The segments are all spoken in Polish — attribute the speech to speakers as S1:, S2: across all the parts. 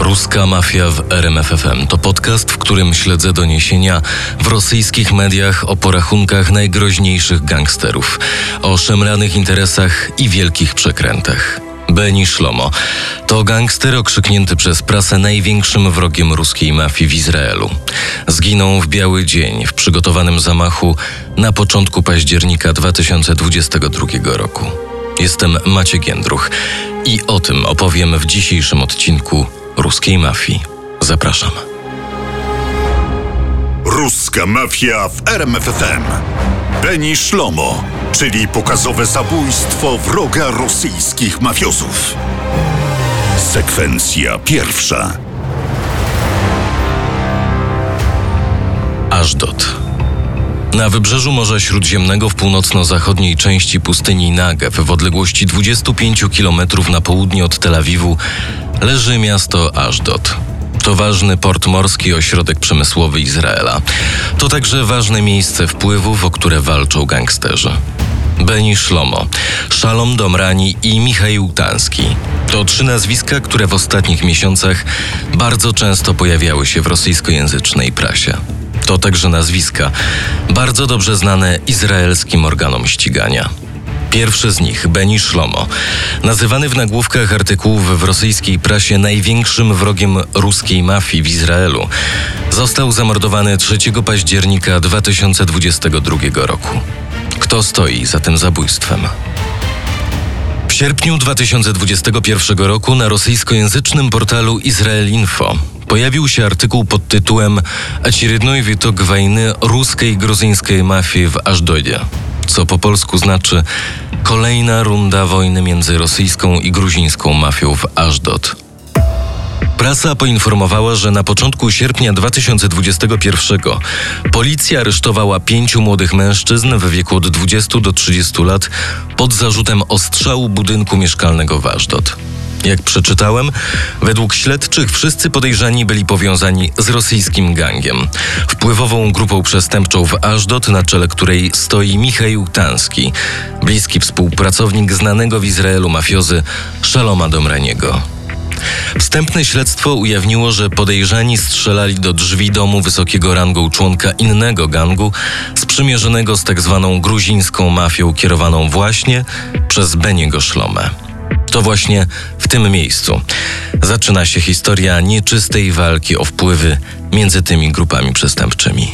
S1: Ruska Mafia w RMFFM to podcast, w którym śledzę doniesienia w rosyjskich mediach o porachunkach najgroźniejszych gangsterów, o szemranych interesach i wielkich przekrętach. Beni Szlomo to gangster okrzyknięty przez prasę największym wrogiem ruskiej mafii w Izraelu. Zginął w biały dzień w przygotowanym zamachu na początku października 2022 roku. Jestem Maciek Jędruch i o tym opowiem w dzisiejszym odcinku ruskiej mafii. Zapraszam.
S2: Ruska mafia w RMFFM. Beni Szlomo, czyli pokazowe zabójstwo wroga rosyjskich mafiozów. Sekwencja pierwsza.
S1: Ażdot. Na wybrzeżu Morza Śródziemnego w północno-zachodniej części pustyni Nagev w odległości 25 km na południe od Tel Awiwu leży miasto Ażdot. To ważny port morski, ośrodek przemysłowy Izraela. To także ważne miejsce wpływów, o które walczą gangsterzy. Beni Szlomo, Szalom Domrani i Michał Tanski. To trzy nazwiska, które w ostatnich miesiącach bardzo często pojawiały się w rosyjskojęzycznej prasie. To także nazwiska bardzo dobrze znane izraelskim organom ścigania. Pierwszy z nich, Beni Szlomo, nazywany w nagłówkach artykułów w rosyjskiej prasie największym wrogiem ruskiej mafii w Izraelu, został zamordowany 3 października 2022 roku. Kto stoi za tym zabójstwem? W sierpniu 2021 roku na rosyjskojęzycznym portalu Izrael Info pojawił się artykuł pod tytułem Очередной witок wojny ruskiej i gruzyjskiej mafii w Ażdodzie, co po polsku znaczy kolejna runda wojny między rosyjską i gruzińską mafią w Ażdod. Prasa poinformowała, że na początku sierpnia 2021 policja aresztowała pięciu młodych mężczyzn w wieku od 20 do 30 lat pod zarzutem ostrzału budynku mieszkalnego w Ażdod. Jak przeczytałem, według śledczych wszyscy podejrzani byli powiązani z rosyjskim gangiem, wpływową grupą przestępczą w Ażdot, na czele której stoi Michał Tanski, bliski współpracownik znanego w Izraelu mafiozy Szaloma Domraniego. Wstępne śledztwo ujawniło, że podejrzani strzelali do drzwi domu wysokiego rangą członka innego gangu, sprzymierzonego z tak zwaną gruzińską mafią kierowaną właśnie przez Beniego Szlomę. To właśnie w tym miejscu zaczyna się historia nieczystej walki o wpływy między tymi grupami przestępczymi.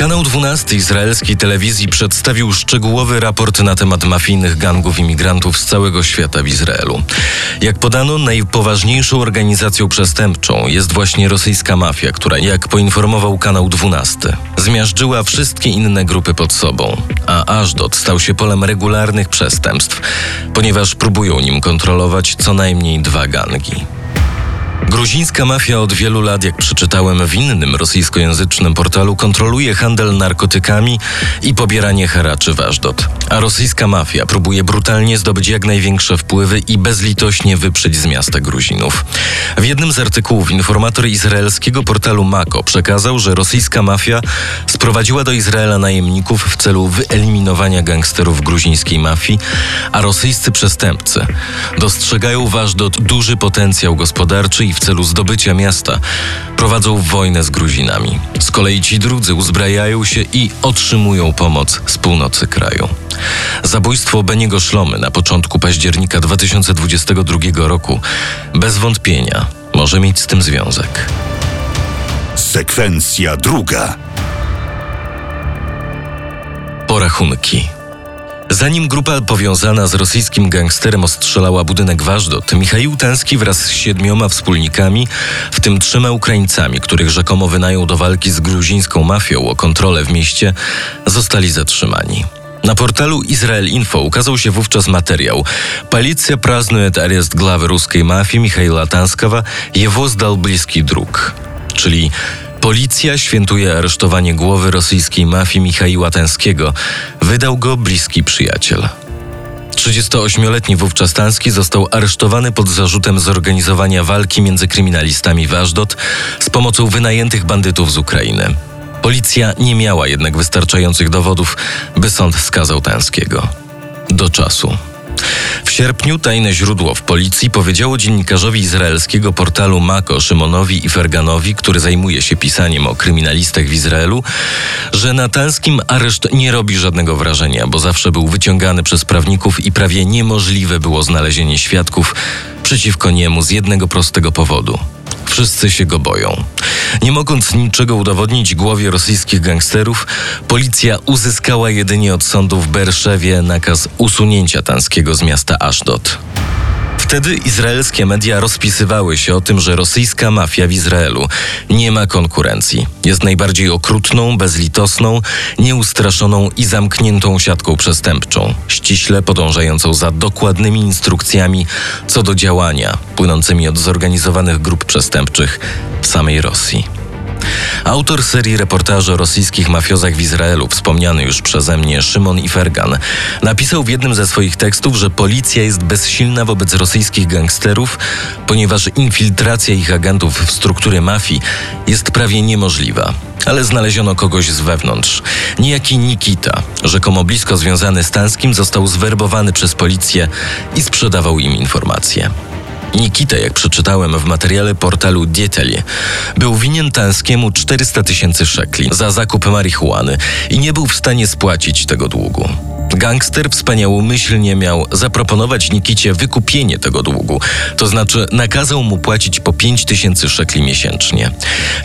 S1: Kanał 12 izraelskiej telewizji przedstawił szczegółowy raport na temat mafijnych gangów imigrantów z całego świata w Izraelu. Jak podano, najpoważniejszą organizacją przestępczą jest właśnie rosyjska mafia, która, jak poinformował kanał 12, zmiażdżyła wszystkie inne grupy pod sobą, a Ażdot stał się polem regularnych przestępstw, ponieważ próbują nim kontrolować co najmniej dwa gangi. Gruzińska mafia od wielu lat, jak przeczytałem w innym rosyjskojęzycznym portalu, kontroluje handel narkotykami i pobieranie haraczy w Ażdot. A rosyjska mafia próbuje brutalnie zdobyć jak największe wpływy i bezlitośnie wyprzeć z miasta Gruzinów. W jednym z artykułów informator izraelskiego portalu Mako przekazał, że rosyjska mafia sprowadziła do Izraela najemników w celu wyeliminowania gangsterów gruzińskiej mafii, a rosyjscy przestępcy dostrzegają w Ażdot duży potencjał gospodarczy i w celu zdobycia miasta prowadzą wojnę z Gruzinami. Z kolei ci drudzy uzbrajają się i otrzymują pomoc z północy kraju. Zabójstwo Beniego Szlomy na początku października 2022 roku bez wątpienia może mieć z tym związek.
S2: Sekwencja druga.
S1: Porachunki. Zanim grupa powiązana z rosyjskim gangsterem ostrzelała budynek Ważdot, Michał Tęski wraz z siedmioma wspólnikami, w tym trzema Ukraińcami, których rzekomo wynajął do walki z gruzińską mafią o kontrolę w mieście, zostali zatrzymani. Na portalu Izrael Info ukazał się wówczas materiał Policja празднует арест главы ruskiej mafii Michaila Tanskawa, jego zdal bliski dróg. Czyli Policja świętuje aresztowanie głowy rosyjskiej mafii Michaiła Tęskiego. Wydał go bliski przyjaciel. 38-letni wówczas Tanski został aresztowany pod zarzutem zorganizowania walki między kryminalistami w Ażdot z pomocą wynajętych bandytów z Ukrainy. Policja nie miała jednak wystarczających dowodów, by sąd skazał Tęskiego. Do czasu. Sierpniu tajne źródło w policji powiedziało dziennikarzowi izraelskiego portalu Mako Szymonowi i Ferganowi, który zajmuje się pisaniem o kryminalistach w Izraelu, że na Tanskim areszt nie robi żadnego wrażenia, bo zawsze był wyciągany przez prawników i prawie niemożliwe było znalezienie świadków przeciwko niemu z jednego prostego powodu. Wszyscy się go boją. Nie mogąc niczego udowodnić głowie rosyjskich gangsterów, policja uzyskała jedynie od sądu w Berszewie nakaz usunięcia Tanskiego z miasta Ashdod. Wtedy izraelskie media rozpisywały się o tym, że rosyjska mafia w Izraelu nie ma konkurencji. Jest najbardziej okrutną, bezlitosną, nieustraszoną i zamkniętą siatką przestępczą, ściśle podążającą za dokładnymi instrukcjami co do działania, płynącymi od zorganizowanych grup przestępczych w samej Rosji. Autor serii reportaży o rosyjskich mafiozach w Izraelu, wspomniany już przeze mnie Szymon Ifergan, napisał w jednym ze swoich tekstów, że policja jest bezsilna wobec rosyjskich gangsterów, ponieważ infiltracja ich agentów w struktury mafii jest prawie niemożliwa. Ale znaleziono kogoś z wewnątrz. Niejaki Nikita, rzekomo blisko związany z Tanskim, został zwerbowany przez policję i sprzedawał im informacje. Nikita, jak przeczytałem w materiale portalu Dieteli, był winien Tanskiemu 400 tysięcy szekli za zakup marihuany i nie był w stanie spłacić tego długu. Gangster wspaniałomyślnie miał zaproponować Nikicie wykupienie tego długu, to znaczy nakazał mu płacić po 5 tysięcy szekli miesięcznie.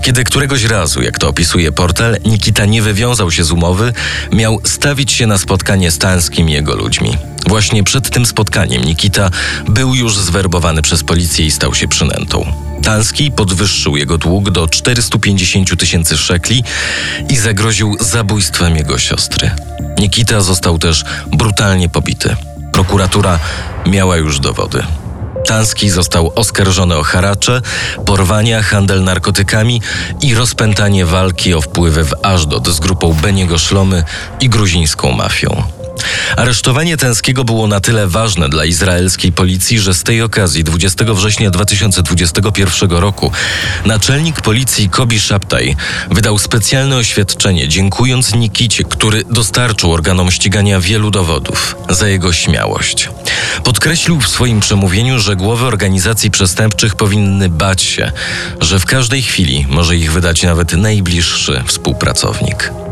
S1: Kiedy któregoś razu, jak to opisuje portal, Nikita nie wywiązał się z umowy, miał stawić się na spotkanie z Tanskim i jego ludźmi. Właśnie przed tym spotkaniem Nikita był już zwerbowany przez policję i stał się przynętą. Tanski podwyższył jego dług do 450 tysięcy szekli i zagroził zabójstwem jego siostry. Nikita został też brutalnie pobity. Prokuratura miała już dowody. Tanski został oskarżony o haracze, porwania, handel narkotykami i rozpętanie walki o wpływy w Ażdod z grupą Beniego Szlomy i gruzińską mafią. Aresztowanie Tęskiego było na tyle ważne dla izraelskiej policji, że z tej okazji 20 września 2021 roku naczelnik policji Kobi Szaptaj wydał specjalne oświadczenie, dziękując Nikicie, który dostarczył organom ścigania wielu dowodów za jego śmiałość. Podkreślił w swoim przemówieniu, że głowy organizacji przestępczych powinny bać się, że w każdej chwili może ich wydać nawet najbliższy współpracownik.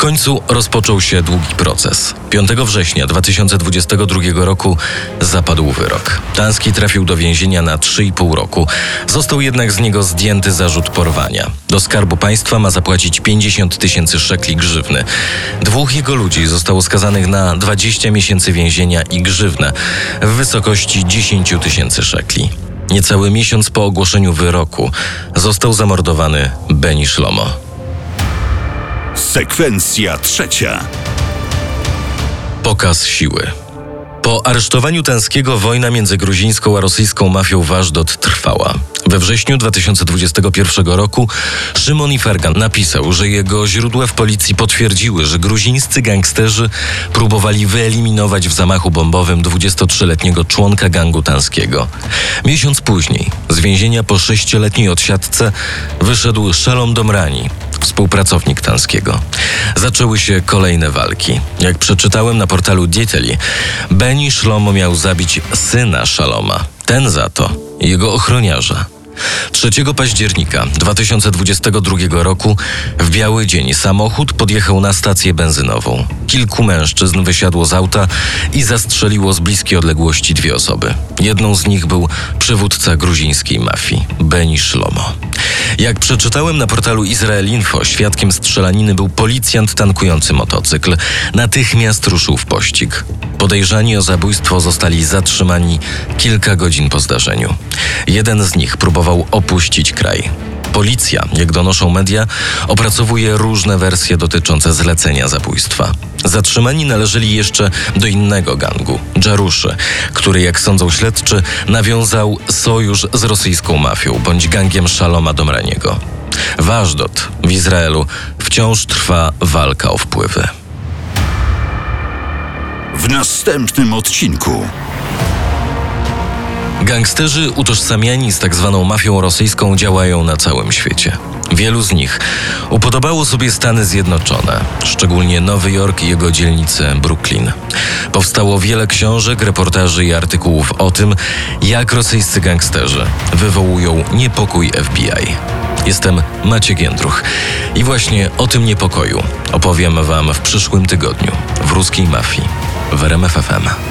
S1: Końcu rozpoczął się długi proces. 5 września 2022 roku zapadł wyrok. Tanski trafił do więzienia na 3,5 roku. Został jednak z niego zdjęty zarzut porwania. Do skarbu państwa ma zapłacić 50 tysięcy szekli grzywny. Dwóch jego ludzi zostało skazanych na 20 miesięcy więzienia i grzywnę w wysokości 10 tysięcy szekli. Niecały miesiąc po ogłoszeniu wyroku został zamordowany Beni Szlomo.
S2: Sekwencja trzecia.
S1: Pokaz siły. Po aresztowaniu Tanskiego wojna między gruzińską a rosyjską mafią w Ażdot trwała. We wrześniu 2021 roku Szymon Ifergan napisał, że jego źródła w policji potwierdziły, że gruzińscy gangsterzy próbowali wyeliminować w zamachu bombowym 23-letniego członka gangu tanskiego. Miesiąc później z więzienia po sześcioletniej odsiadce wyszedł Szalom Domrani, współpracownik Tanskiego. Zaczęły się kolejne walki. Jak przeczytałem na portalu Dieteli, Beni Szlomo miał zabić syna Szaloma. Ten za to jego ochroniarza. 3 października 2022 roku w biały dzień samochód podjechał na stację benzynową. Kilku mężczyzn wysiadło z auta i zastrzeliło z bliskiej odległości dwie osoby. Jedną z nich był przywódca gruzińskiej mafii, Beni Szlomo. Jak przeczytałem na portalu Izraelinfo, świadkiem strzelaniny był policjant tankujący motocykl. Natychmiast ruszył w pościg. Podejrzani o zabójstwo zostali zatrzymani kilka godzin po zdarzeniu. Jeden z nich próbował opuścić kraj. Policja, jak donoszą media, opracowuje różne wersje dotyczące zlecenia zabójstwa. Zatrzymani należeli jeszcze do innego gangu, Dżaruszy, który, jak sądzą śledczy, nawiązał sojusz z rosyjską mafią bądź gangiem Szaloma Domraniego. W Ażdot, w Izraelu, wciąż trwa walka o wpływy.
S2: W następnym odcinku.
S1: Gangsterzy utożsamiani z tak zwaną mafią rosyjską działają na całym świecie. Wielu z nich upodobało sobie Stany Zjednoczone, szczególnie Nowy Jork i jego dzielnice Brooklyn. Powstało wiele książek, reportaży i artykułów o tym, jak rosyjscy gangsterzy wywołują niepokój FBI. Jestem Maciek Jędruch i właśnie o tym niepokoju opowiem Wam w przyszłym tygodniu w ruskiej mafii w RMFFM.